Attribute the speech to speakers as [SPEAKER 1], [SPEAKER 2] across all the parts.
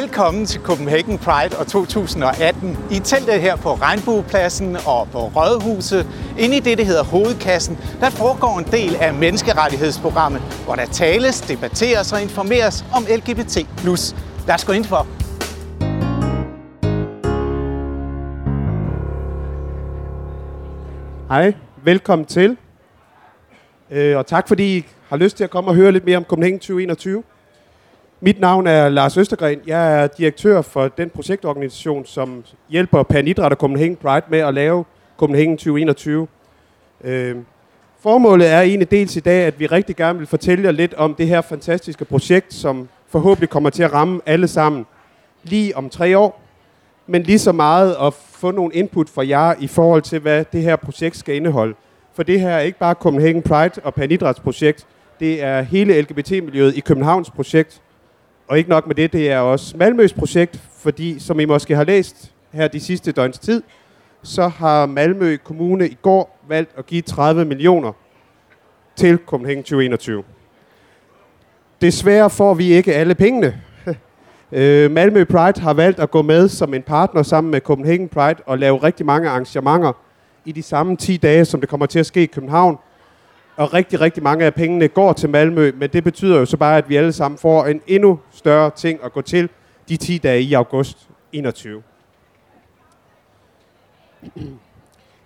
[SPEAKER 1] Velkommen til Copenhagen Pride og 2018. I teltet her på Regnbuepladsen og på Rådhuset, inde i det, der hedder Hovedkassen, der foregår en del af menneskerettighedsprogrammet, hvor der tales, debatteres og informeres om LGBT+. Lad os gå ind for.
[SPEAKER 2] Hej, velkommen til. Øh, og tak fordi I har lyst til at komme og høre lidt mere om Copenhagen 2021. Mit navn er Lars Østergren. Jeg er direktør for den projektorganisation, som hjælper Pan Idræt og Copenhagen Pride med at lave Copenhagen 2021. Øh, formålet er egentlig dels i dag, at vi rigtig gerne vil fortælle jer lidt om det her fantastiske projekt, som forhåbentlig kommer til at ramme alle sammen lige om tre år. Men lige så meget at få nogle input fra jer i forhold til, hvad det her projekt skal indeholde. For det her er ikke bare Copenhagen Pride og Pan Idræts projekt. Det er hele LGBT-miljøet i Københavns projekt, og ikke nok med det, det er også Malmøs projekt, fordi som I måske har læst her de sidste døgns tid, så har Malmø Kommune i går valgt at give 30 millioner til Copenhagen 2021. Desværre får vi ikke alle pengene. Øh, Malmø Pride har valgt at gå med som en partner sammen med Copenhagen Pride og lave rigtig mange arrangementer i de samme 10 dage, som det kommer til at ske i København og rigtig, rigtig mange af pengene går til Malmø, men det betyder jo så bare, at vi alle sammen får en endnu større ting at gå til de 10 dage i august 21.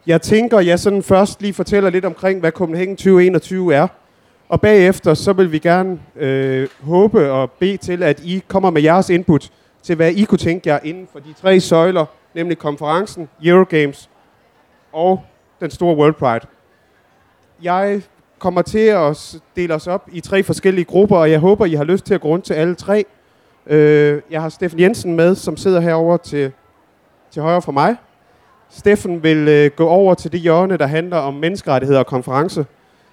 [SPEAKER 2] Jeg tænker, jeg sådan først lige fortæller lidt omkring, hvad Copenhagen 2021 er. Og bagefter, så vil vi gerne øh, håbe og bede til, at I kommer med jeres input til, hvad I kunne tænke jer inden for de tre søjler, nemlig konferencen, Eurogames og den store World Pride. Jeg kommer til at dele os op i tre forskellige grupper, og jeg håber, I har lyst til at gå rundt til alle tre. Øh, jeg har Steffen Jensen med, som sidder herover til, til højre for mig. Steffen vil øh, gå over til det hjørne, der handler om menneskerettigheder og konference.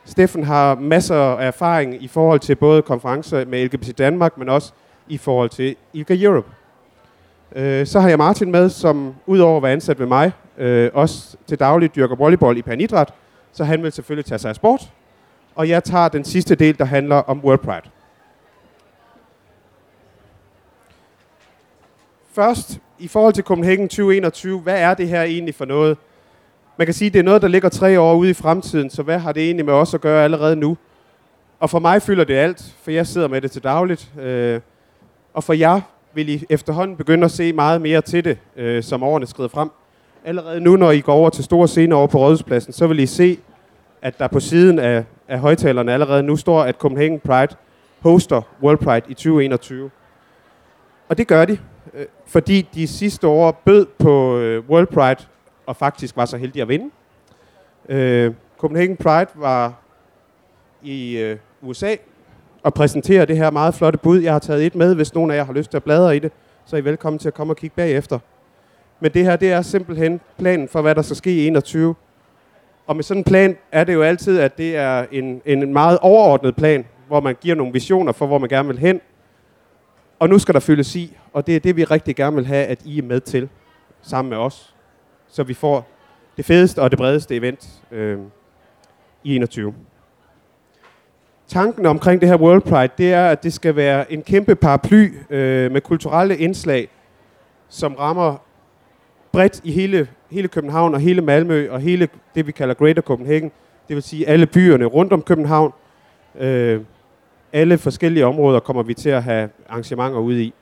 [SPEAKER 2] Steffen har masser af erfaring i forhold til både konferencer med LGBT Danmark, men også i forhold til ILGA Europe. Øh, så har jeg Martin med, som udover at være ansat ved mig, øh, også til daglig dyrker volleyball i Panidræt, så han vil selvfølgelig tage sig af sport og jeg tager den sidste del, der handler om World Pride. Først, i forhold til Copenhagen 2021, hvad er det her egentlig for noget? Man kan sige, at det er noget, der ligger tre år ude i fremtiden, så hvad har det egentlig med os at gøre allerede nu? Og for mig fylder det alt, for jeg sidder med det til dagligt. Øh, og for jer vil I efterhånden begynde at se meget mere til det, øh, som årene skrider frem. Allerede nu, når I går over til store scener over på Rådhuspladsen, så vil I se, at der på siden af af højtalerne allerede nu står, at Copenhagen Pride hoster World Pride i 2021. Og det gør de, øh, fordi de sidste år bød på øh, World Pride, og faktisk var så heldige at vinde. Øh, Copenhagen Pride var i øh, USA og præsenterer det her meget flotte bud. Jeg har taget et med, hvis nogen af jer har lyst til at bladre i det, så er I velkommen til at komme og kigge bagefter. Men det her, det er simpelthen planen for, hvad der skal ske i 21. Og med sådan en plan er det jo altid, at det er en, en meget overordnet plan, hvor man giver nogle visioner for, hvor man gerne vil hen. Og nu skal der fyldes i, og det er det, vi rigtig gerne vil have, at I er med til, sammen med os. Så vi får det fedeste og det bredeste event øh, i 21. Tanken omkring det her World Pride, det er, at det skal være en kæmpe paraply øh, med kulturelle indslag, som rammer bredt i hele, hele København og hele Malmø og hele det, vi kalder Greater Copenhagen. Det vil sige alle byerne rundt om København. Øh, alle forskellige områder kommer vi til at have arrangementer ude i.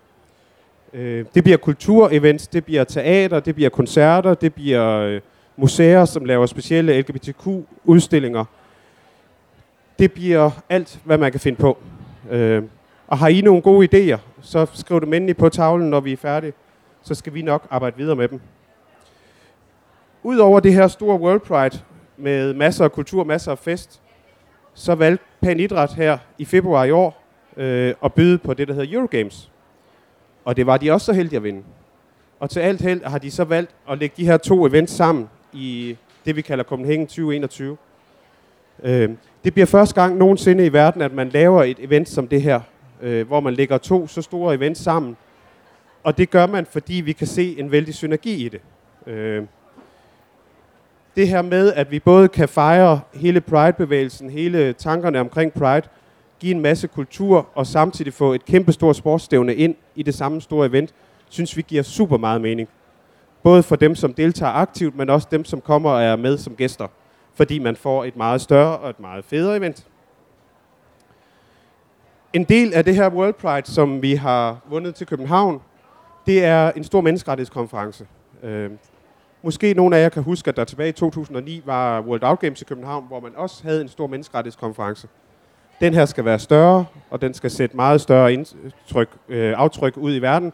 [SPEAKER 2] Øh, det bliver kulturevents, det bliver teater, det bliver koncerter, det bliver øh, museer, som laver specielle LGBTQ-udstillinger. Det bliver alt, hvad man kan finde på. Øh, og har I nogle gode idéer, så skriv dem endelig på tavlen, når vi er færdige. Så skal vi nok arbejde videre med dem. Udover det her store World Pride med masser af kultur, masser af fest, så valgte Pan Idræt her i februar i år øh, at byde på det, der hedder Eurogames. Og det var de også så heldige at vinde. Og til alt held har de så valgt at lægge de her to events sammen i det, vi kalder Copenhagen 2021. Øh, det bliver første gang nogensinde i verden, at man laver et event som det her, øh, hvor man lægger to så store events sammen. Og det gør man, fordi vi kan se en vældig synergi i det. Øh, det her med, at vi både kan fejre hele Pride-bevægelsen, hele tankerne omkring Pride, give en masse kultur og samtidig få et kæmpe stort sportsstævne ind i det samme store event, synes vi giver super meget mening. Både for dem, som deltager aktivt, men også dem, som kommer og er med som gæster. Fordi man får et meget større og et meget federe event. En del af det her World Pride, som vi har vundet til København, det er en stor menneskerettighedskonference. Øh, Måske nogle af jer kan huske, at der tilbage i 2009 var World Out Games i København, hvor man også havde en stor menneskerettighedskonference. Den her skal være større, og den skal sætte meget større indtryk, øh, aftryk ud i verden.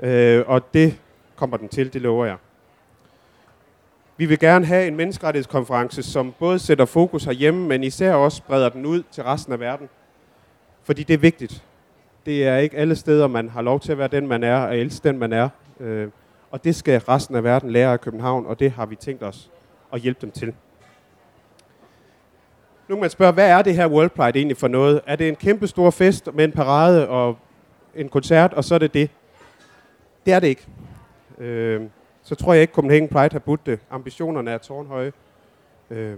[SPEAKER 2] Øh, og det kommer den til, det lover jeg. Vi vil gerne have en menneskerettighedskonference, som både sætter fokus herhjemme, men især også breder den ud til resten af verden. Fordi det er vigtigt. Det er ikke alle steder, man har lov til at være den, man er, og elske den, man er. Øh, og det skal resten af verden lære af København, og det har vi tænkt os at hjælpe dem til. Nu kan man spørge, hvad er det her World Pride egentlig for noget? Er det en kæmpe stor fest med en parade og en koncert, og så er det det? Det er det ikke. Øh, så tror jeg ikke, Copenhagen Pride har budt det. Ambitionerne er tårnhøje. Øh,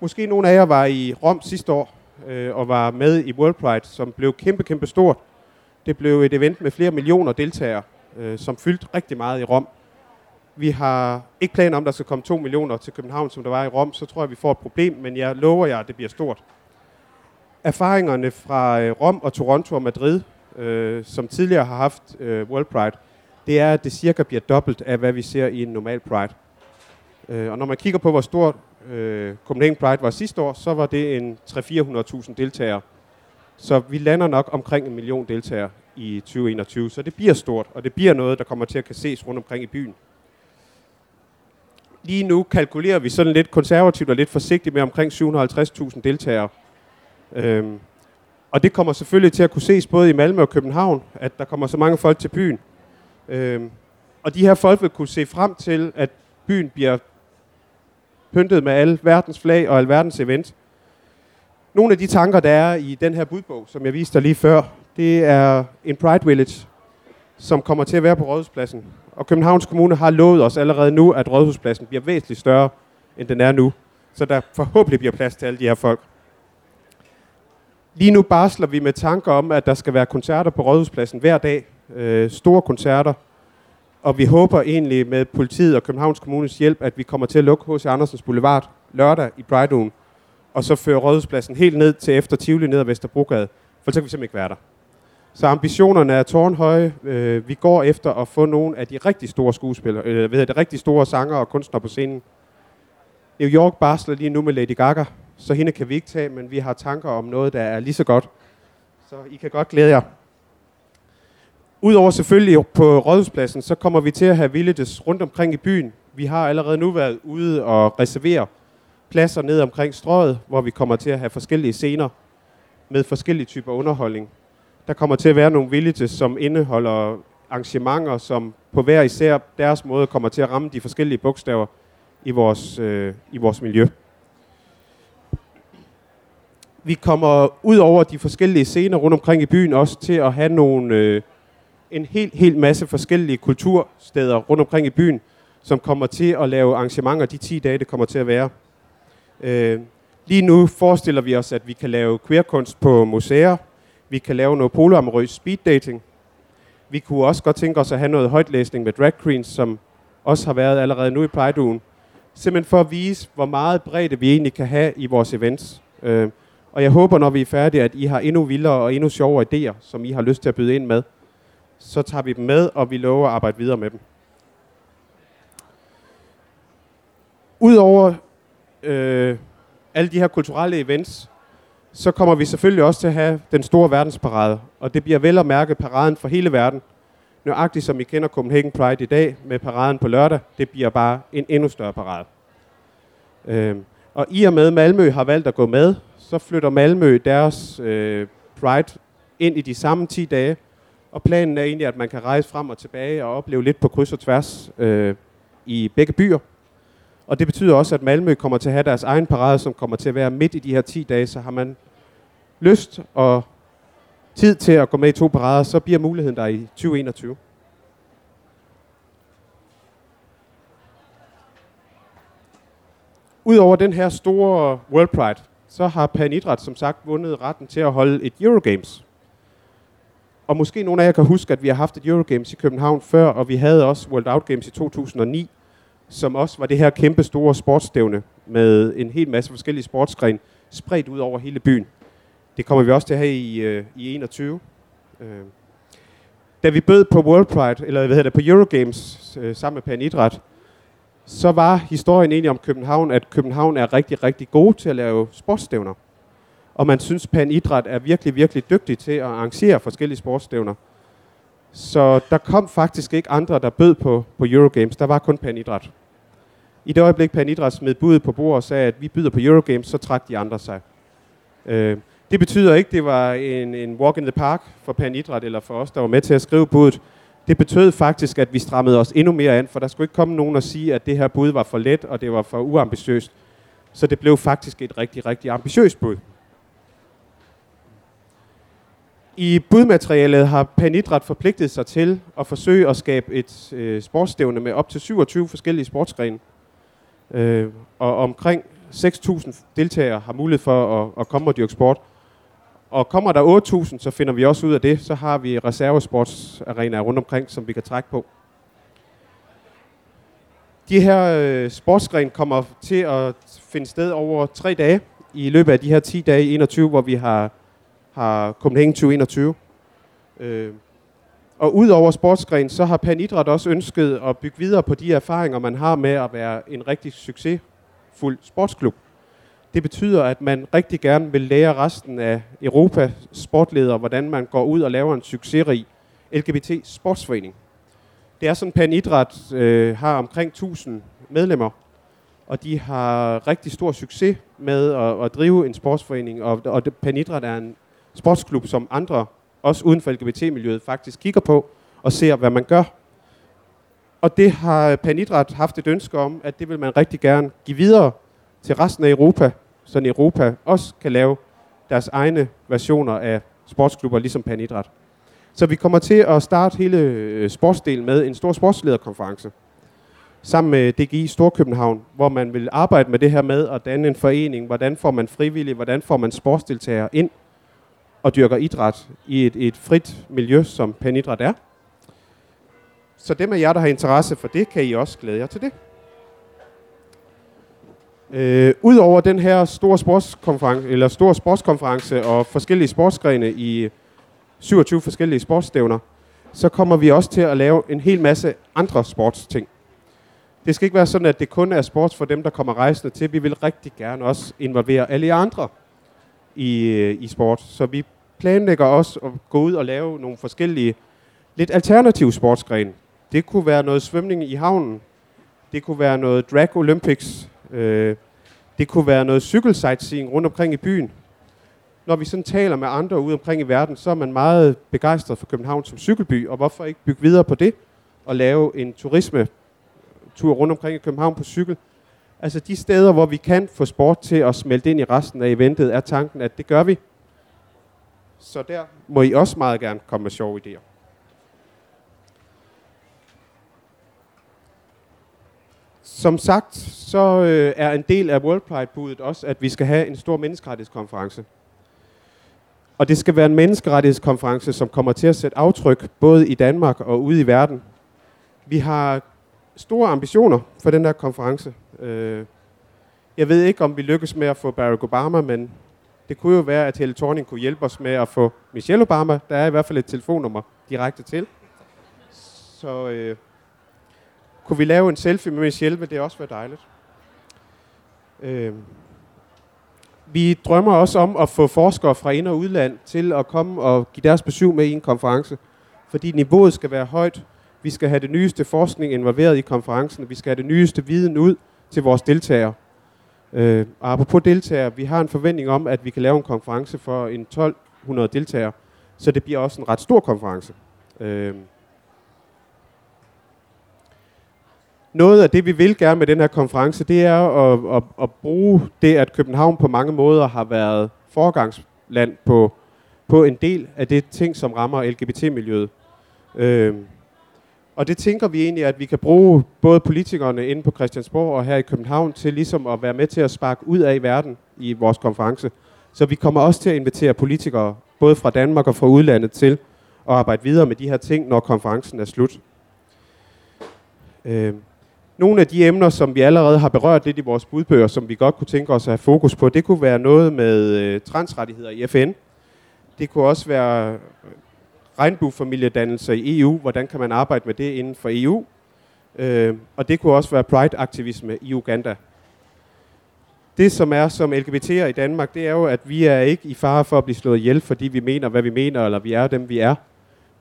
[SPEAKER 2] måske nogle af jer var i Rom sidste år, øh, og var med i World Pride, som blev kæmpe, kæmpe stort. Det blev et event med flere millioner deltagere, øh, som fyldte rigtig meget i Rom. Vi har ikke planer om, at der skal komme 2 millioner til København, som der var i Rom. Så tror jeg, vi får et problem, men jeg lover jer, at det bliver stort. Erfaringerne fra øh, Rom og Toronto og Madrid, øh, som tidligere har haft øh, World Pride, det er, at det cirka bliver dobbelt af, hvad vi ser i en normal Pride. Øh, og når man kigger på, hvor stort øh, Copenhagen Pride var sidste år, så var det en 300-400.000 deltagere. Så vi lander nok omkring en million deltagere i 2021. Så det bliver stort, og det bliver noget, der kommer til at kan ses rundt omkring i byen. Lige nu kalkulerer vi sådan lidt konservativt og lidt forsigtigt med omkring 750.000 deltagere. Øhm, og det kommer selvfølgelig til at kunne ses både i Malmø og København, at der kommer så mange folk til byen. Øhm, og de her folk vil kunne se frem til, at byen bliver pyntet med alle verdens flag og alverdens event. Nogle af de tanker, der er i den her budbog, som jeg viste dig lige før, det er en Pride Village, som kommer til at være på Rådhuspladsen. Og Københavns Kommune har lovet os allerede nu, at Rådhuspladsen bliver væsentligt større, end den er nu. Så der forhåbentlig bliver plads til alle de her folk. Lige nu barsler vi med tanker om, at der skal være koncerter på Rådhuspladsen hver dag. Øh, store koncerter. Og vi håber egentlig med politiet og Københavns Kommunes hjælp, at vi kommer til at lukke H.C. Andersens Boulevard lørdag i Brighton, og så føre Rådhuspladsen helt ned til efter Tivoli ned ad Vesterbrogade, for så kan vi simpelthen ikke være der. Så ambitionerne er tårnhøje. Øh, vi går efter at få nogle af de rigtig store skuespillere, øh, ved de rigtig store sanger og kunstnere på scenen. New York barsler lige nu med Lady Gaga, så hende kan vi ikke tage, men vi har tanker om noget, der er lige så godt. Så I kan godt glæde jer. Udover selvfølgelig på Rådhuspladsen, så kommer vi til at have villages rundt omkring i byen. Vi har allerede nu været ude og reservere pladser ned omkring strøget, hvor vi kommer til at have forskellige scener med forskellige typer underholdning. Der kommer til at være nogle villages, som indeholder arrangementer, som på hver især deres måde kommer til at ramme de forskellige bogstaver i vores, øh, i vores miljø. Vi kommer ud over de forskellige scener rundt omkring i byen også til at have nogle, øh, en helt, helt masse forskellige kultursteder rundt omkring i byen, som kommer til at lave arrangementer de 10 dage, det kommer til at være. Øh, lige nu forestiller vi os, at vi kan lave queerkunst på museer. Vi kan lave noget polyamorøs speed dating. Vi kunne også godt tænke os at have noget højtlæsning med drag queens, som også har været allerede nu i Pride-ugen. Simpelthen for at vise, hvor meget bredde vi egentlig kan have i vores events. Øh, og jeg håber, når vi er færdige, at I har endnu vildere og endnu sjovere idéer, som I har lyst til at byde ind med. Så tager vi dem med, og vi lover at arbejde videre med dem. Udover øh, alle de her kulturelle events, så kommer vi selvfølgelig også til at have den store verdensparade. Og det bliver vel at mærke paraden for hele verden. Nøjagtigt som I kender Copenhagen Pride i dag med paraden på lørdag, det bliver bare en endnu større parade. Øh, og i og med Malmø har valgt at gå med, så flytter Malmø deres øh, Pride ind i de samme 10 dage. Og planen er egentlig, at man kan rejse frem og tilbage og opleve lidt på kryds og tværs øh, i begge byer. Og det betyder også, at Malmø kommer til at have deres egen parade, som kommer til at være midt i de her 10 dage. Så har man lyst og tid til at gå med i to parader, så bliver muligheden der i 2021. Udover den her store World Pride, så har Pan Idræt som sagt vundet retten til at holde et Eurogames. Og måske nogle af jer kan huske, at vi har haft et Eurogames i København før, og vi havde også World Out Games i 2009, som også var det her kæmpe store sportsstævne med en hel masse forskellige sportsgren spredt ud over hele byen. Det kommer vi også til at have i, øh, i 21. Øh. Da vi bød på World Pride, eller hvad hedder det, på Eurogames øh, sammen med Pan Idræt, så var historien egentlig om København, at København er rigtig, rigtig god til at lave sportsstævner. Og man synes, Pan Idræt er virkelig, virkelig dygtig til at arrangere forskellige sportsstævner. Så der kom faktisk ikke andre, der bød på, på Eurogames. Der var kun Pan Idræt. I det øjeblik, Pan smed budet på bordet og sagde, at vi byder på Eurogames, så trak de andre sig. Øh, det betyder ikke, at det var en, en walk in the park for Panidræt eller for os, der var med til at skrive budet. Det betød faktisk, at vi strammede os endnu mere an, for der skulle ikke komme nogen og sige, at det her bud var for let, og det var for uambitiøst. Så det blev faktisk et rigtig, rigtig ambitiøst bud. I budmaterialet har Panidrat forpligtet sig til at forsøge at skabe et øh, sportsstævne med op til 27 forskellige sportsgrene. Øh, og omkring 6.000 deltagere har mulighed for at, at komme og dyrke sport. Og kommer der 8.000, så finder vi også ud af det. Så har vi reservesportsarenaer rundt omkring, som vi kan trække på. De her øh, sportsgren kommer til at finde sted over tre dage i løbet af de her 10 dage i 21, hvor vi har, har Copenhagen 2021. Øh, og udover sportsgren, så har Panidræt også ønsket at bygge videre på de erfaringer, man har med at være en rigtig succesfuld sportsklub. Det betyder, at man rigtig gerne vil lære resten af Europas sportledere, hvordan man går ud og laver en succesrig LGBT-sportsforening. Det er sådan, Panidræt øh, har omkring 1000 medlemmer, og de har rigtig stor succes med at, at drive en sportsforening, og, og Panidræt er en sportsklub, som andre, også uden for LGBT-miljøet, faktisk kigger på og ser, hvad man gør. Og det har Panidræt haft et ønske om, at det vil man rigtig gerne give videre til resten af Europa, så Europa også kan lave deres egne versioner af sportsklubber, ligesom Panidræt. Så vi kommer til at starte hele øh, sportsdelen med en stor sportslederkonference sammen med DGI Storkøbenhavn, hvor man vil arbejde med det her med at danne en forening. Hvordan får man frivillige, hvordan får man sportsdeltagere ind og dyrker idræt i et, et frit miljø, som Penidræt er. Så dem af jer, der har interesse for det, kan I også glæde jer til det. Øh, Udover den her store sportskonference, eller store sportskonference og forskellige sportsgrene i 27 forskellige sportsstævner, så kommer vi også til at lave en hel masse andre sportsting. Det skal ikke være sådan, at det kun er sports for dem, der kommer rejsende til. Vi vil rigtig gerne også involvere alle andre i, øh, i sport. Så vi planlægger også at gå ud og lave nogle forskellige, lidt alternative sportsgrene. Det kunne være noget svømning i havnen. Det kunne være noget drag olympics. Øh, det kunne være noget cykelsightseeing rundt omkring i byen. Når vi sådan taler med andre ude omkring i verden, så er man meget begejstret for København som cykelby, og hvorfor ikke bygge videre på det og lave en turisme tur rundt omkring i København på cykel. Altså de steder, hvor vi kan få sport til at smelte ind i resten af eventet, er tanken, at det gør vi. Så der må I også meget gerne komme med sjove idéer. Som sagt, så øh, er en del af World Pride-budet også, at vi skal have en stor menneskerettighedskonference. Og det skal være en menneskerettighedskonference, som kommer til at sætte aftryk både i Danmark og ude i verden. Vi har store ambitioner for den der konference. Øh, jeg ved ikke, om vi lykkes med at få Barack Obama, men det kunne jo være, at Helle Thorning kunne hjælpe os med at få Michelle Obama. Der er i hvert fald et telefonnummer direkte til. Så øh, kunne vi lave en selfie med Michelle, vil det også være dejligt. Øh, vi drømmer også om at få forskere fra ind- og udland til at komme og give deres besøg med i en konference, fordi niveauet skal være højt. Vi skal have det nyeste forskning involveret i konferencen. Vi skal have det nyeste viden ud til vores deltagere. Øh, og apropos deltagere, vi har en forventning om, at vi kan lave en konference for en 1200 deltagere, så det bliver også en ret stor konference. Øh, noget af det, vi vil gerne med den her konference, det er at, at, at bruge det, at København på mange måder har været forgangsland på, på en del af det ting, som rammer LGBT-miljøet. Øh, og det tænker vi egentlig, at vi kan bruge både politikerne inde på Christiansborg og her i København til ligesom at være med til at sparke ud af i verden i vores konference. Så vi kommer også til at invitere politikere, både fra Danmark og fra udlandet, til at arbejde videre med de her ting, når konferencen er slut. Øh, nogle af de emner, som vi allerede har berørt lidt i vores budbøger, som vi godt kunne tænke os at have fokus på, det kunne være noget med øh, transrettigheder i FN. Det kunne også være regnbuefamiliedannelser i EU. Hvordan kan man arbejde med det inden for EU? Øh, og det kunne også være pride-aktivisme i Uganda. Det, som er som LGBT'er i Danmark, det er jo, at vi er ikke i fare for at blive slået ihjel, fordi vi mener, hvad vi mener, eller vi er dem, vi er.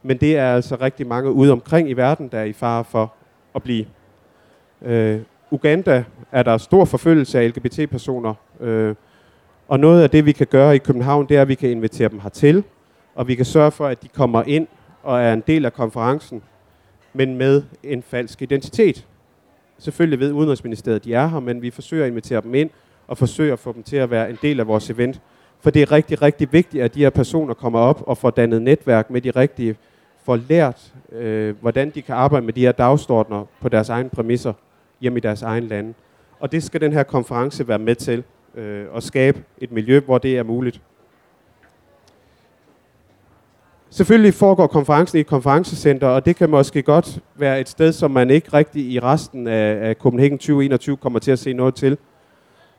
[SPEAKER 2] Men det er altså rigtig mange ude omkring i verden, der er i fare for at blive. Øh, Uganda er der stor forfølgelse af LGBT-personer, øh, og noget af det, vi kan gøre i København, det er, at vi kan invitere dem hertil, og vi kan sørge for, at de kommer ind og er en del af konferencen, men med en falsk identitet. Selvfølgelig ved Udenrigsministeriet, at de er her, men vi forsøger at invitere dem ind og forsøger at få dem til at være en del af vores event. For det er rigtig, rigtig vigtigt, at de her personer kommer op og får dannet netværk med de rigtige, får lært, øh, hvordan de kan arbejde med de her dagsordner på deres egne præmisser hjemme i deres egen lande. Og det skal den her konference være med til øh, at skabe et miljø, hvor det er muligt. Selvfølgelig foregår konferencen i et konferencecenter, og det kan måske godt være et sted, som man ikke rigtig i resten af, af Copenhagen 2021 kommer til at se noget til.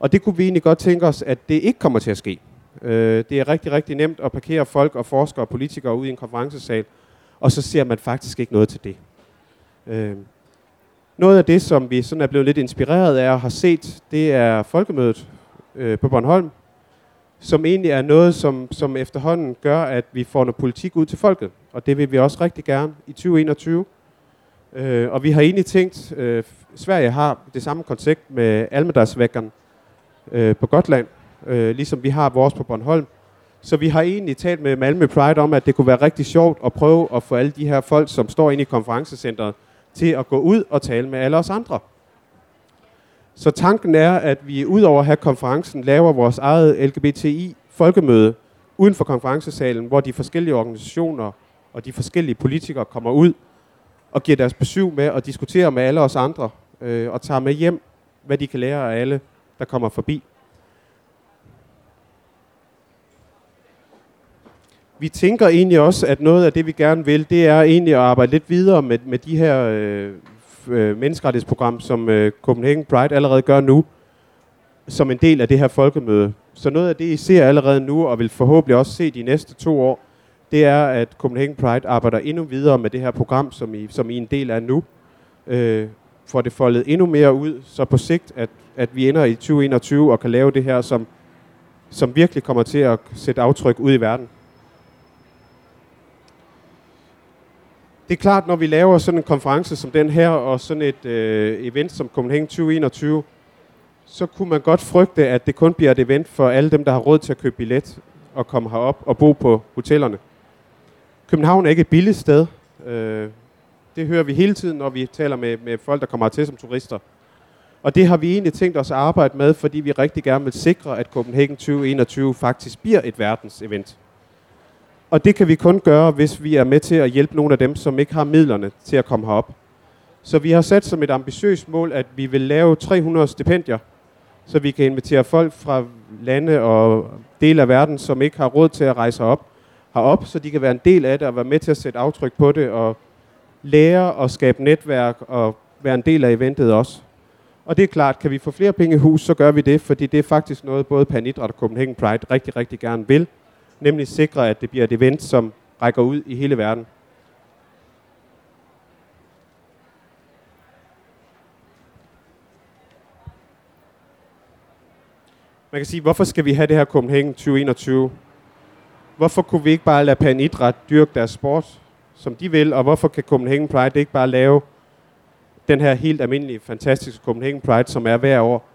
[SPEAKER 2] Og det kunne vi egentlig godt tænke os, at det ikke kommer til at ske. Øh, det er rigtig, rigtig nemt at parkere folk og forskere og politikere ud i en konferencesal, og så ser man faktisk ikke noget til det. Øh, noget af det, som vi sådan er blevet lidt inspireret af og har set, det er folkemødet øh, på Bornholm, som egentlig er noget, som, som efterhånden gør, at vi får noget politik ud til folket. Og det vil vi også rigtig gerne i 2021. Øh, og vi har egentlig tænkt, øh, Sverige har det samme koncept med Almedalsvækkeren øh, på Gotland, øh, ligesom vi har vores på Bornholm. Så vi har egentlig talt med Malmø Pride om, at det kunne være rigtig sjovt at prøve at få alle de her folk, som står inde i konferencecenteret, til at gå ud og tale med alle os andre. Så tanken er, at vi udover at have konferencen, laver vores eget LGBTI-folkemøde uden for konferencesalen, hvor de forskellige organisationer og de forskellige politikere kommer ud og giver deres besøg med og diskuterer med alle os andre øh, og tager med hjem, hvad de kan lære af alle, der kommer forbi. Vi tænker egentlig også, at noget af det, vi gerne vil, det er egentlig at arbejde lidt videre med, med de her øh, øh, menneskerettighedsprogram, som øh, Copenhagen Pride allerede gør nu, som en del af det her folkemøde. Så noget af det, I ser allerede nu, og vil forhåbentlig også se de næste to år, det er, at Copenhagen Pride arbejder endnu videre med det her program, som I, som I er en del af nu. Øh, får det foldet endnu mere ud, så på sigt, at, at vi ender i 2021 og kan lave det her, som, som virkelig kommer til at sætte aftryk ud i verden. Det er klart, når vi laver sådan en konference som den her, og sådan et øh, event som Copenhagen 2021, så kunne man godt frygte, at det kun bliver et event for alle dem, der har råd til at købe billet og komme herop og bo på hotellerne. København er ikke et billigt sted. Øh, det hører vi hele tiden, når vi taler med, med folk, der kommer hertil som turister. Og det har vi egentlig tænkt os at arbejde med, fordi vi rigtig gerne vil sikre, at Copenhagen 2021 faktisk bliver et verdensevent. Og det kan vi kun gøre, hvis vi er med til at hjælpe nogle af dem, som ikke har midlerne til at komme herop. Så vi har sat som et ambitiøst mål, at vi vil lave 300 stipendier, så vi kan invitere folk fra lande og dele af verden, som ikke har råd til at rejse op, herop, så de kan være en del af det og være med til at sætte aftryk på det og lære og skabe netværk og være en del af eventet også. Og det er klart, kan vi få flere penge i hus, så gør vi det, fordi det er faktisk noget, både Panidræt og Copenhagen Pride rigtig, rigtig gerne vil nemlig sikre, at det bliver et event, som rækker ud i hele verden. Man kan sige, hvorfor skal vi have det her Copenhagen 2021? Hvorfor kunne vi ikke bare lade Pan Idræt dyrke deres sport, som de vil, og hvorfor kan Copenhagen Pride ikke bare lave den her helt almindelige, fantastiske Copenhagen Pride, som er hver år?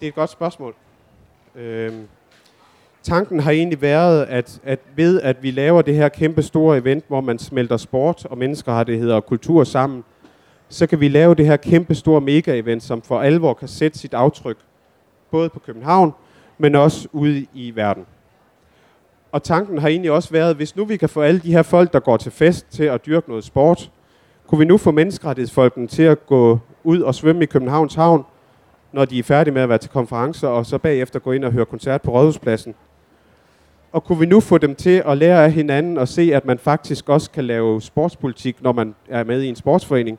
[SPEAKER 2] Det er et godt spørgsmål. Øhm, tanken har egentlig været, at, at ved at vi laver det her kæmpe store event, hvor man smelter sport og menneskerettigheder og kultur sammen, så kan vi lave det her kæmpe store mega-event, som for alvor kan sætte sit aftryk, både på København, men også ude i verden. Og tanken har egentlig også været, hvis nu vi kan få alle de her folk, der går til fest, til at dyrke noget sport, kunne vi nu få menneskerettighedsfolkene til at gå ud og svømme i Københavns Havn, når de er færdige med at være til konferencer, og så bagefter gå ind og høre koncert på Rådhuspladsen. Og kunne vi nu få dem til at lære af hinanden og se, at man faktisk også kan lave sportspolitik, når man er med i en sportsforening,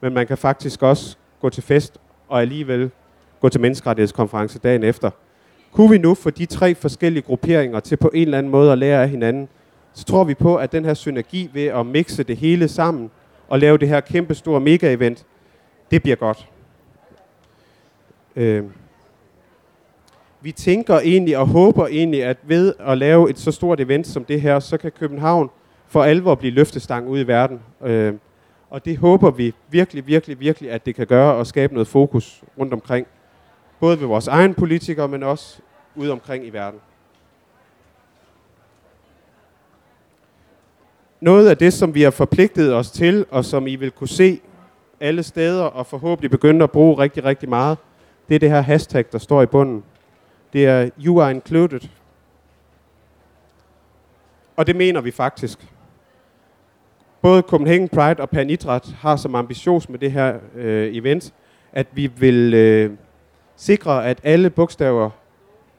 [SPEAKER 2] men man kan faktisk også gå til fest og alligevel gå til menneskerettighedskonference dagen efter. Kunne vi nu få de tre forskellige grupperinger til på en eller anden måde at lære af hinanden, så tror vi på, at den her synergi ved at mixe det hele sammen og lave det her kæmpe store mega-event, det bliver godt. Øh. Vi tænker egentlig og håber egentlig, at ved at lave et så stort event som det her, så kan København for alvor blive løftestang ud i verden. Øh. Og det håber vi virkelig, virkelig, virkelig, at det kan gøre og skabe noget fokus rundt omkring. Både ved vores egen politikere, men også ude omkring i verden. Noget af det, som vi har forpligtet os til, og som I vil kunne se alle steder, og forhåbentlig begynde at bruge rigtig, rigtig meget, det er det her hashtag, der står i bunden. Det er You are included. Og det mener vi faktisk. Både Copenhagen Pride og Pan Idræt har som ambition med det her øh, event, at vi vil øh, sikre, at alle bogstaver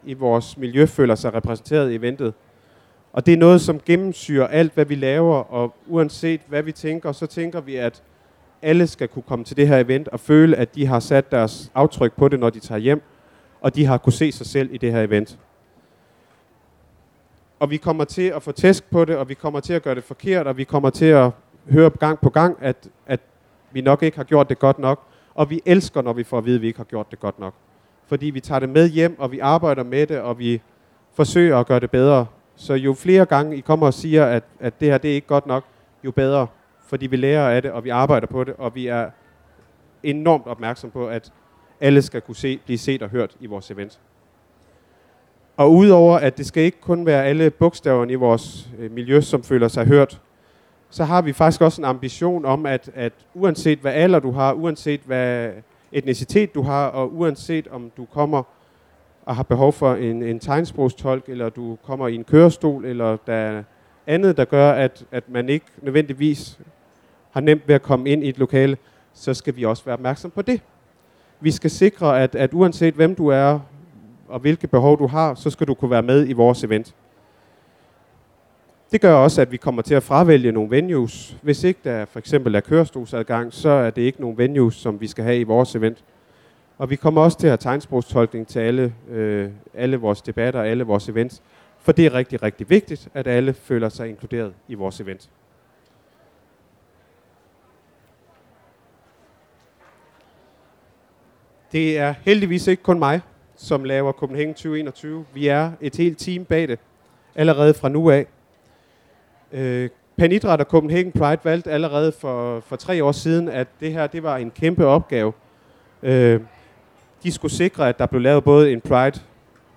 [SPEAKER 2] i vores miljø føler sig repræsenteret i eventet. Og det er noget, som gennemsyrer alt, hvad vi laver, og uanset hvad vi tænker, så tænker vi, at alle skal kunne komme til det her event og føle, at de har sat deres aftryk på det, når de tager hjem, og de har kunne se sig selv i det her event. Og vi kommer til at få tæsk på det, og vi kommer til at gøre det forkert, og vi kommer til at høre gang på gang, at, at vi nok ikke har gjort det godt nok. Og vi elsker, når vi får at vide, at vi ikke har gjort det godt nok. Fordi vi tager det med hjem, og vi arbejder med det, og vi forsøger at gøre det bedre. Så jo flere gange I kommer og siger, at, at det her det er ikke godt nok, jo bedre. Fordi vi lærer af det, og vi arbejder på det, og vi er enormt opmærksom på, at alle skal kunne se, blive set og hørt i vores event. Og udover at det skal ikke kun være alle bogstaverne i vores øh, miljø, som føler sig hørt, så har vi faktisk også en ambition om, at, at uanset hvad alder du har, uanset hvad etnicitet du har, og uanset om du kommer og har behov for en, en tegnsprogstolk, eller du kommer i en kørestol, eller der er andet, der gør, at, at man ikke nødvendigvis har nemt ved at komme ind i et lokale, så skal vi også være opmærksom på det. Vi skal sikre, at, at uanset hvem du er, og hvilke behov du har, så skal du kunne være med i vores event. Det gør også, at vi kommer til at fravælge nogle venues. Hvis ikke der for eksempel er kørestolsadgang, så er det ikke nogle venues, som vi skal have i vores event. Og vi kommer også til at have tegnsprogstolkning til alle, øh, alle vores debatter og alle vores events. For det er rigtig, rigtig vigtigt, at alle føler sig inkluderet i vores event. Det er heldigvis ikke kun mig, som laver Copenhagen 2021. Vi er et helt team bag det, allerede fra nu af. Øh, Panidræt og Copenhagen Pride valgte allerede for, for tre år siden, at det her det var en kæmpe opgave. Øh, de skulle sikre, at der blev lavet både en Pride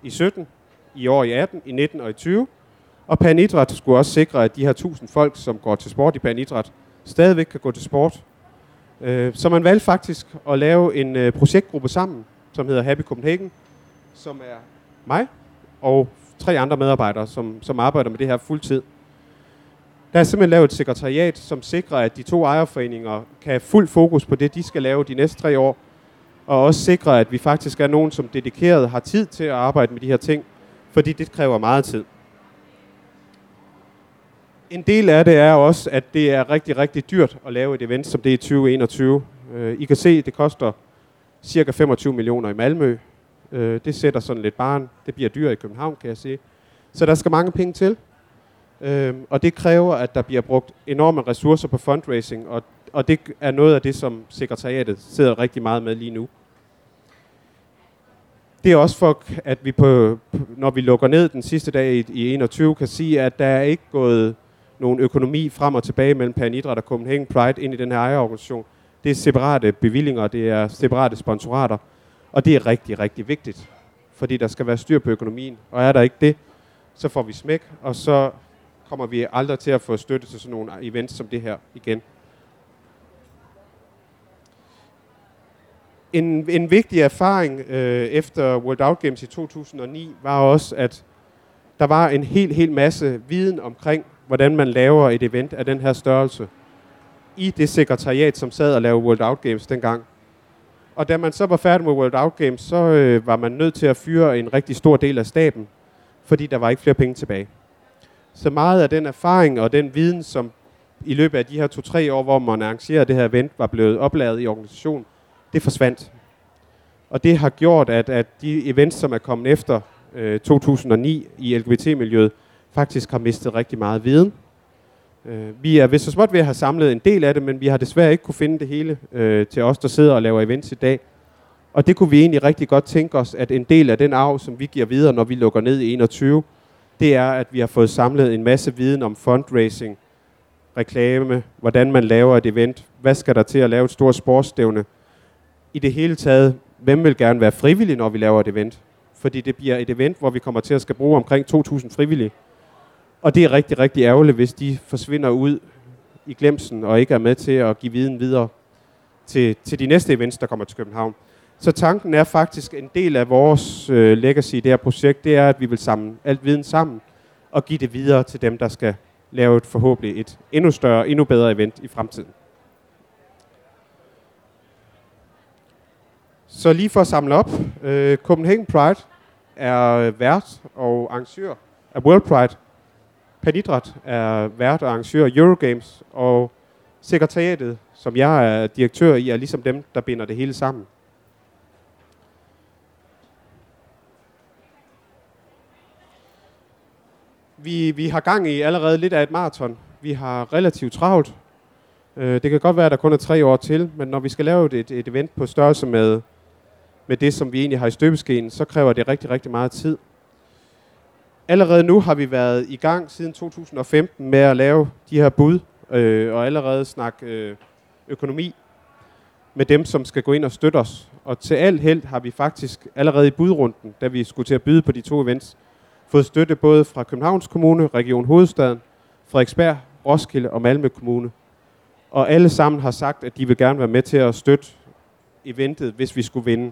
[SPEAKER 2] i 17, i år i 18, i 19 og i 20. Og Panidræt skulle også sikre, at de her tusind folk, som går til sport i Panidræt, stadigvæk kan gå til sport. Øh, så man valgte faktisk at lave en øh, projektgruppe sammen, som hedder Happy Copenhagen, som er mig og tre andre medarbejdere, som, som arbejder med det her fuldtid. Der er simpelthen lavet et sekretariat, som sikrer, at de to ejerforeninger kan have fuld fokus på det, de skal lave de næste tre år, og også sikre, at vi faktisk er nogen, som dedikeret har tid til at arbejde med de her ting, fordi det kræver meget tid. En del af det er også, at det er rigtig, rigtig dyrt at lave et event som det i 2021. Øh, I kan se, at det koster cirka 25 millioner i Malmø. Øh, det sætter sådan lidt barn. Det bliver dyrere i København, kan jeg sige. Så der skal mange penge til. Øh, og det kræver, at der bliver brugt enorme ressourcer på fundraising, og, og det er noget af det, som sekretariatet sidder rigtig meget med lige nu. Det er også for, at vi på, når vi lukker ned den sidste dag i, i 21, kan sige, at der er ikke gået nogle økonomi frem og tilbage mellem Pan Idræt og Copenhagen Pride ind i den her ejerorganisation. Det er separate bevillinger, det er separate sponsorater, og det er rigtig, rigtig vigtigt, fordi der skal være styr på økonomien. Og er der ikke det, så får vi smæk, og så kommer vi aldrig til at få støtte til sådan nogle events som det her igen. En, en vigtig erfaring øh, efter World Out Games i 2009 var også, at Der var en helt, helt masse viden omkring, hvordan man laver et event af den her størrelse i det sekretariat, som sad og lavede World Out Games dengang. Og da man så var færdig med World Out Games, så øh, var man nødt til at fyre en rigtig stor del af staben, fordi der var ikke flere penge tilbage. Så meget af den erfaring og den viden, som i løbet af de her to-tre år, hvor man arrangerede det her event, var blevet opladet i organisationen, det forsvandt. Og det har gjort, at, at de events, som er kommet efter øh, 2009 i LGBT-miljøet, faktisk har mistet rigtig meget viden. Øh, vi er vist så småt ved at have samlet en del af det, men vi har desværre ikke kunne finde det hele øh, til os, der sidder og laver events i dag. Og det kunne vi egentlig rigtig godt tænke os, at en del af den arv, som vi giver videre, når vi lukker ned i 21, det er, at vi har fået samlet en masse viden om fundraising, reklame, hvordan man laver et event, hvad skal der til at lave et stort sportsstævne. I det hele taget, hvem vil gerne være frivillig, når vi laver et event? Fordi det bliver et event, hvor vi kommer til at skal bruge omkring 2.000 frivillige. Og det er rigtig, rigtig ærgerligt, hvis de forsvinder ud i glemsen og ikke er med til at give viden videre til, til de næste events, der kommer til København. Så tanken er faktisk, en del af vores øh, legacy i det her projekt, det er, at vi vil samle alt viden sammen og give det videre til dem, der skal lave et forhåbentlig et endnu større, endnu bedre event i fremtiden. Så lige for at samle op, øh, Copenhagen Pride er vært og arrangør af World Pride. Panidrat er vært og arrangør af Eurogames, og sekretariatet, som jeg er direktør i, er ligesom dem, der binder det hele sammen. Vi, vi har gang i allerede lidt af et maraton. Vi har relativt travlt. Øh, det kan godt være, at der kun er tre år til, men når vi skal lave et, et event på størrelse med, med det, som vi egentlig har i støbeskeen, så kræver det rigtig, rigtig meget tid. Allerede nu har vi været i gang siden 2015 med at lave de her bud, øh, og allerede snakke øh, økonomi med dem, som skal gå ind og støtte os. Og til alt held har vi faktisk allerede i budrunden, da vi skulle til at byde på de to events, fået støtte både fra Københavns Kommune, Region Hovedstaden, Frederiksberg, Roskilde og Malmø Kommune. Og alle sammen har sagt, at de vil gerne være med til at støtte eventet, hvis vi skulle vinde.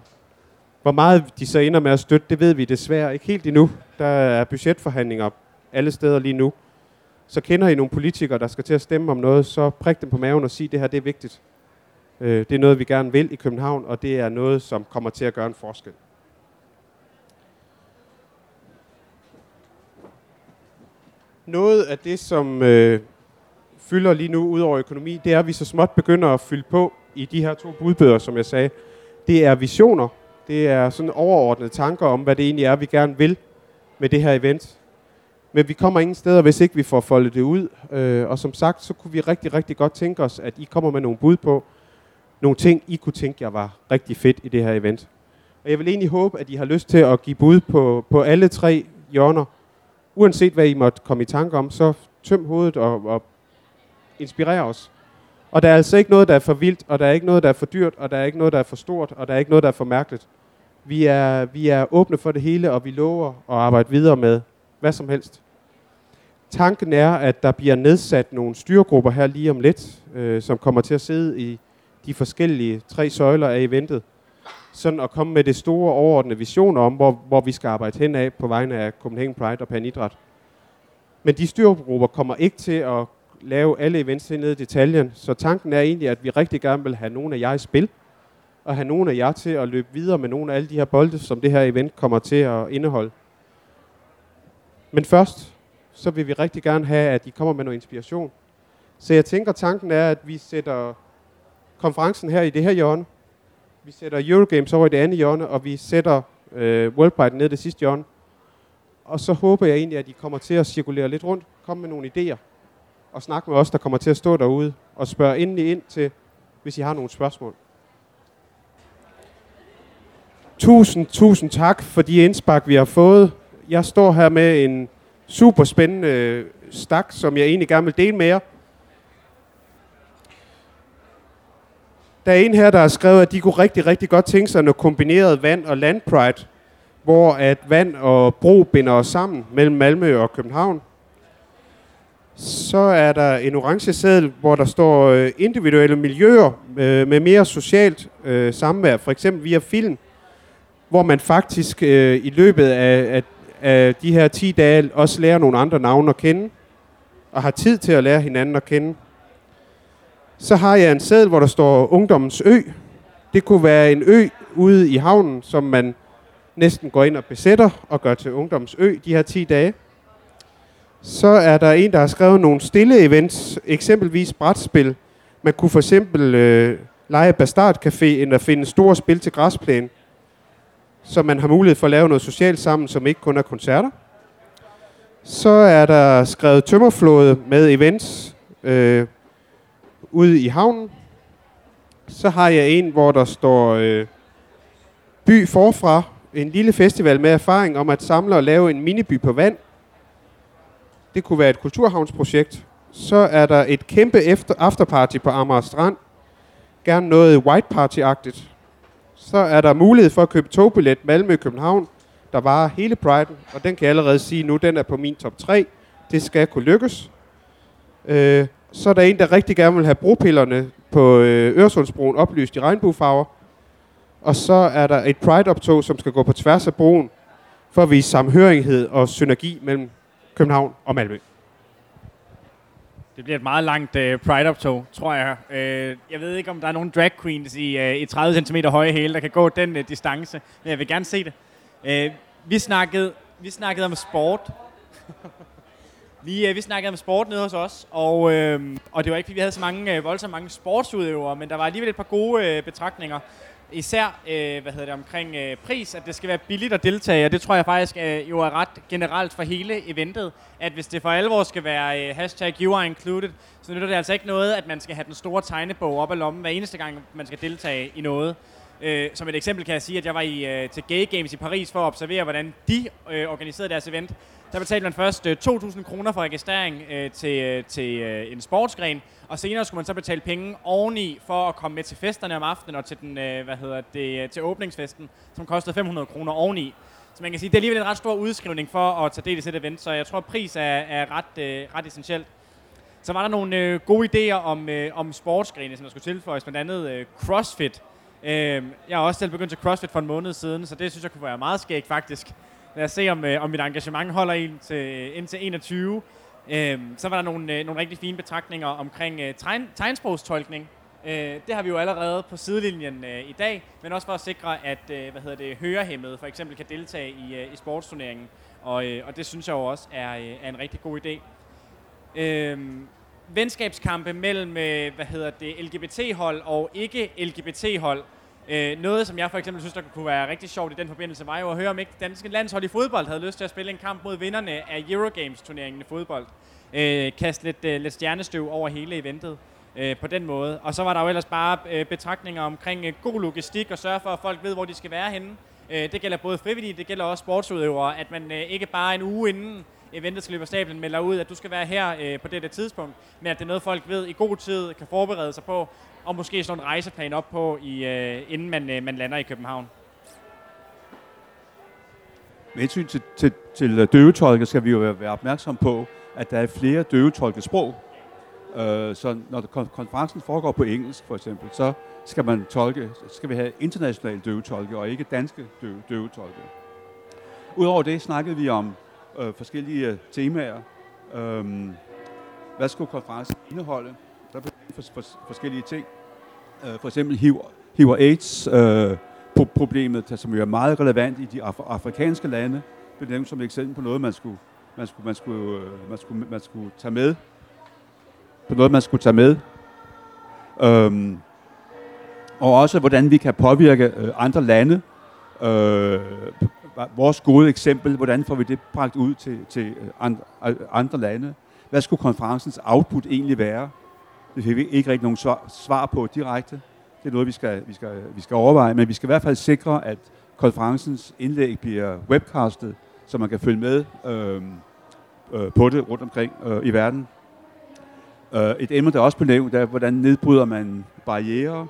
[SPEAKER 2] Hvor meget de så ender med at støtte, det ved vi desværre ikke helt endnu. Der er budgetforhandlinger alle steder lige nu. Så kender I nogle politikere, der skal til at stemme om noget, så prik dem på maven og sig, at det her det er vigtigt. Øh, det er noget, vi gerne vil i København, og det er noget, som kommer til at gøre en forskel. Noget af det, som øh, fylder lige nu ud over økonomi, det er, at vi så småt begynder at fylde på i de her to budbøder, som jeg sagde. Det er visioner. Det er sådan overordnede tanker om, hvad det egentlig er, vi gerne vil med det her event. Men vi kommer ingen steder, hvis ikke vi får foldet det ud. Øh, og som sagt, så kunne vi rigtig, rigtig godt tænke os, at I kommer med nogle bud på nogle ting, I kunne tænke jer var rigtig fedt i det her event. Og jeg vil egentlig håbe, at I har lyst til at give bud på, på alle tre hjørner. Uanset hvad I måtte komme i tanke om, så tøm hovedet og, og inspirer os. Og der er altså ikke noget, der er for vildt, og der er ikke noget, der er for dyrt, og der er ikke noget, der er for stort, og der er ikke noget, der er for mærkeligt. Vi er, vi er åbne for det hele, og vi lover at arbejde videre med hvad som helst. Tanken er, at der bliver nedsat nogle styregrupper her lige om lidt, øh, som kommer til at sidde i de forskellige tre søjler af eventet. Sådan at komme med det store overordnede visioner om, hvor, hvor vi skal arbejde hen af på vegne af Copenhagen Pride og Panidræt. Men de styregrupper kommer ikke til at lave alle events ned i detaljen, så tanken er egentlig, at vi rigtig gerne vil have nogle af jer i spil, og have nogle af jer til at løbe videre med nogle af alle de her bolde, som det her event kommer til at indeholde. Men først, så vil vi rigtig gerne have, at I kommer med noget inspiration. Så jeg tænker, tanken er, at vi sætter konferencen her i det her hjørne, vi sætter Eurogames over i det andet hjørne, og vi sætter øh, Worldpride ned i det sidste hjørne. Og så håber jeg egentlig, at I kommer til at cirkulere lidt rundt, komme med nogle idéer, og snakke med os, der kommer til at stå derude, og spørge endelig ind til, hvis I har nogle spørgsmål. Tusind, tusind tak for de indspark, vi har fået. Jeg står her med en super spændende stak, som jeg egentlig gerne vil dele med jer. Der er en her, der har skrevet, at de kunne rigtig, rigtig godt tænke sig noget kombineret vand og landpride, hvor at vand og bro binder os sammen mellem Malmø og København. Så er der en orange seddel, hvor der står øh, individuelle miljøer øh, med mere socialt øh, samvær, for eksempel via film, hvor man faktisk øh, i løbet af, af, af de her 10 dage også lærer nogle andre navne at kende, og har tid til at lære hinanden at kende. Så har jeg en seddel, hvor der står Ungdommens Ø. Det kunne være en ø ude i havnen, som man næsten går ind og besætter og gør til Ungdommens Ø de her 10 dage. Så er der en, der har skrevet nogle stille events, eksempelvis brætspil. Man kunne for eksempel øh, lege Bastard Café, end at finde store spil til græsplæne, så man har mulighed for at lave noget socialt sammen, som ikke kun er koncerter. Så er der skrevet tømmerflåde med events øh, ude i havnen. Så har jeg en, hvor der står øh, by forfra, en lille festival med erfaring om at samle og lave en miniby på vand. Det kunne være et kulturhavnsprojekt. Så er der et kæmpe efter afterparty på Amager Strand. Gerne noget white party-agtigt. Så er der mulighed for at købe togbillet Malmø-København, der varer hele Priden, og den kan jeg allerede sige nu, den er på min top 3. Det skal kunne lykkes. Øh, så er der en, der rigtig gerne vil have bropillerne på øh, Øresundsbroen oplyst i regnbuefarver. Og så er der et Pride-optog, som skal gå på tværs af broen, for at vise samhørighed og synergi mellem København og Malmø.
[SPEAKER 3] Det bliver et meget langt uh, Pride-optog, tror jeg. Uh, jeg ved ikke, om der er nogen drag queens i, uh, i 30 cm høje hæle, der kan gå den uh, distance, men jeg vil gerne se det. Uh, vi, snakkede, vi snakkede om sport. vi, uh, vi snakkede om sport nede hos os, og, uh, og det var ikke, fordi vi havde så mange, uh, voldsomt mange sportsudøvere, men der var alligevel et par gode uh, betragtninger. Især øh, hvad hedder det, omkring øh, pris, at det skal være billigt at deltage, og det tror jeg faktisk øh, jo er ret generelt for hele eventet, at hvis det for alvor skal være øh, hashtag you are included, så nytter det altså ikke noget, at man skal have den store tegnebog op af lommen hver eneste gang, man skal deltage i noget. Øh, som et eksempel kan jeg sige, at jeg var i, øh, til Gay Games i Paris for at observere, hvordan de øh, organiserede deres event. Der betalte man først øh, 2.000 kroner for registrering øh, til, øh, til øh, en sportsgren, og senere skulle man så betale penge oveni for at komme med til festerne om aftenen og til, den, øh, hvad hedder det, øh, til åbningsfesten, som kostede 500 kroner oveni. Så man kan sige, det er alligevel en ret stor udskrivning for at tage del i sit event, så jeg tror, at pris er, er ret, øh, ret essentielt. Så var der nogle øh, gode idéer om, øh, om sportsgrene, som der skulle tilføjes, blandt andet øh, CrossFit. Øh, jeg har også selv begyndt til CrossFit for en måned siden, så det synes jeg kunne være meget skægt faktisk. Lad os se, om, øh, om mit engagement holder øh, ind til, ind til 21. Øh, så var der nogle, øh, nogle rigtig fine betragtninger omkring øh, tegn, tegnsprogstolkning. Øh, det har vi jo allerede på sidelinjen øh, i dag, men også for at sikre, at øh, hvad hedder det, hørehæmmede for eksempel kan deltage i, øh, i sportsturneringen. Og, øh, og det synes jeg jo også er, øh, er en rigtig god idé. Øh, venskabskampe mellem øh, hvad hedder det, LGBT-hold og ikke-LGBT-hold Øh, noget, som jeg for eksempel synes, der kunne være rigtig sjovt i den forbindelse, var jo at høre, om ikke danske landshold i fodbold havde lyst til at spille en kamp mod vinderne af Eurogames-turneringen i fodbold. Øh, kaste lidt, øh, lidt stjernestøv over hele eventet øh, på den måde. Og så var der jo ellers bare øh, betragtninger omkring øh, god logistik og sørge for, at folk ved, hvor de skal være henne. Øh, det gælder både frivillige, det gælder også sportsudøvere, at man øh, ikke bare en uge inden eventet skal løbe af stablen, melder ud, at du skal være her øh, på dette tidspunkt, men at det er noget, folk ved i god tid, kan forberede sig på, og måske slå en rejseplan op på, i, øh, inden man, øh, man lander i København.
[SPEAKER 4] Med hensyn til, til, til øh, døvetolke skal vi jo være, være opmærksom på, at der er flere døvetolkesprog. Øh, så når konferencen foregår på engelsk for eksempel, så skal man tolke, skal vi have internationale døvetolke og ikke danske døve, døvetolke. Udover det snakkede vi om øh, forskellige øh, temaer. Øh, hvad skulle konferencen indeholde? Der blev for, for, forskellige ting. Øh, for eksempel HIV, HIV og AIDS øh, problemet, som jo er meget relevant i de af, afrikanske lande, blev nævnt som et eksempel på noget, man skulle, man skulle, man skulle, øh, man skulle, man skulle tage med. På noget, man skulle tage med. Øhm, og også, hvordan vi kan påvirke øh, andre lande. Øh, vores gode eksempel, hvordan får vi det bragt ud til, til øh, andre, øh, andre lande? Hvad skulle konferencens output egentlig være? Det fik vi ikke rigtig nogen svar, svar på direkte. Det er noget, vi skal, vi, skal, vi skal overveje, men vi skal i hvert fald sikre, at konferencens indlæg bliver webcastet, så man kan følge med øh, øh, på det rundt omkring øh, i verden. Øh, et emne, der også blev nævnt, er, hvordan nedbryder man barriere,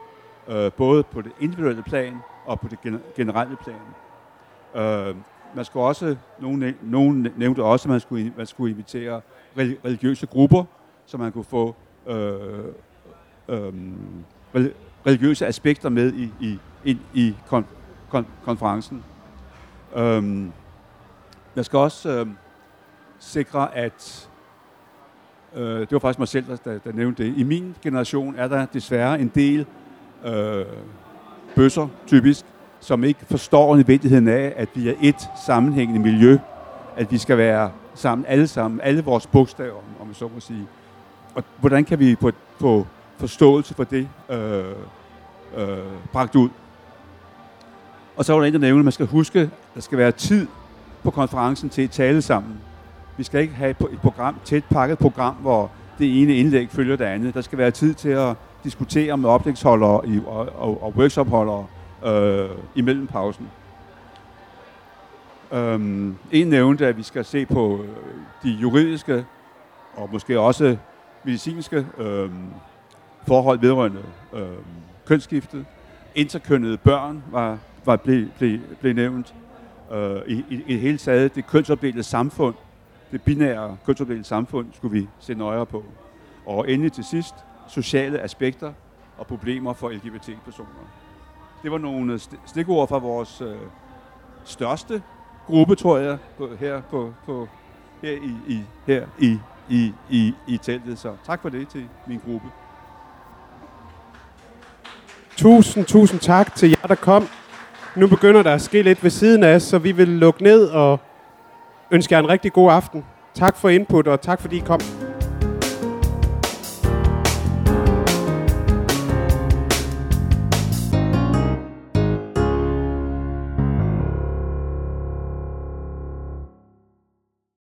[SPEAKER 4] øh, både på det individuelle plan og på det generelle plan. Øh, man skulle også, nogen, nogen nævnte også, at man skulle, man skulle invitere religiøse grupper, så man kunne få øh, øh, religiøse aspekter med i, i, ind i kon, kon, konferencen. Øh, man skal også øh, sikre, at øh, det var faktisk mig selv, der, der nævnte det. I min generation er der desværre en del øh, bøsser, typisk, som ikke forstår nødvendigheden af, at vi er et sammenhængende miljø. At vi skal være sammen, alle sammen, alle vores bogstaver, om man så må sige. Og hvordan kan vi på, på forståelse for det øh, øh, bragt ud? Og så var der en, der nævnte, at man skal huske, at der skal være tid på konferencen til at tale sammen. Vi skal ikke have et program, tæt pakket program, hvor det ene indlæg følger det andet. Der skal være tid til at diskutere med oplægsholdere og, og, og workshopholdere øh, imellem pausen. Um, en nævnte, at vi skal se på øh, de juridiske og måske også medicinske øh, forhold vedrørende øh, kønsskiftet. Interkønnede børn var, var blev, blev, blev nævnt. Øh, i, i, I hele taget det kønsopdelte samfund, det binære kønsopdelte samfund, skulle vi se nøjere på. Og endelig til sidst, sociale aspekter og problemer for LGBT-personer. Det var nogle øh, stikord fra vores øh, største gruppe, tror jeg, på, her, på, på, her, i, i, her i, i, i, i teltet. Så tak for det til min gruppe.
[SPEAKER 2] Tusind, tusind tak til jer, der kom. Nu begynder der at ske lidt ved siden af os, så vi vil lukke ned og ønske jer en rigtig god aften. Tak for input, og tak fordi I kom.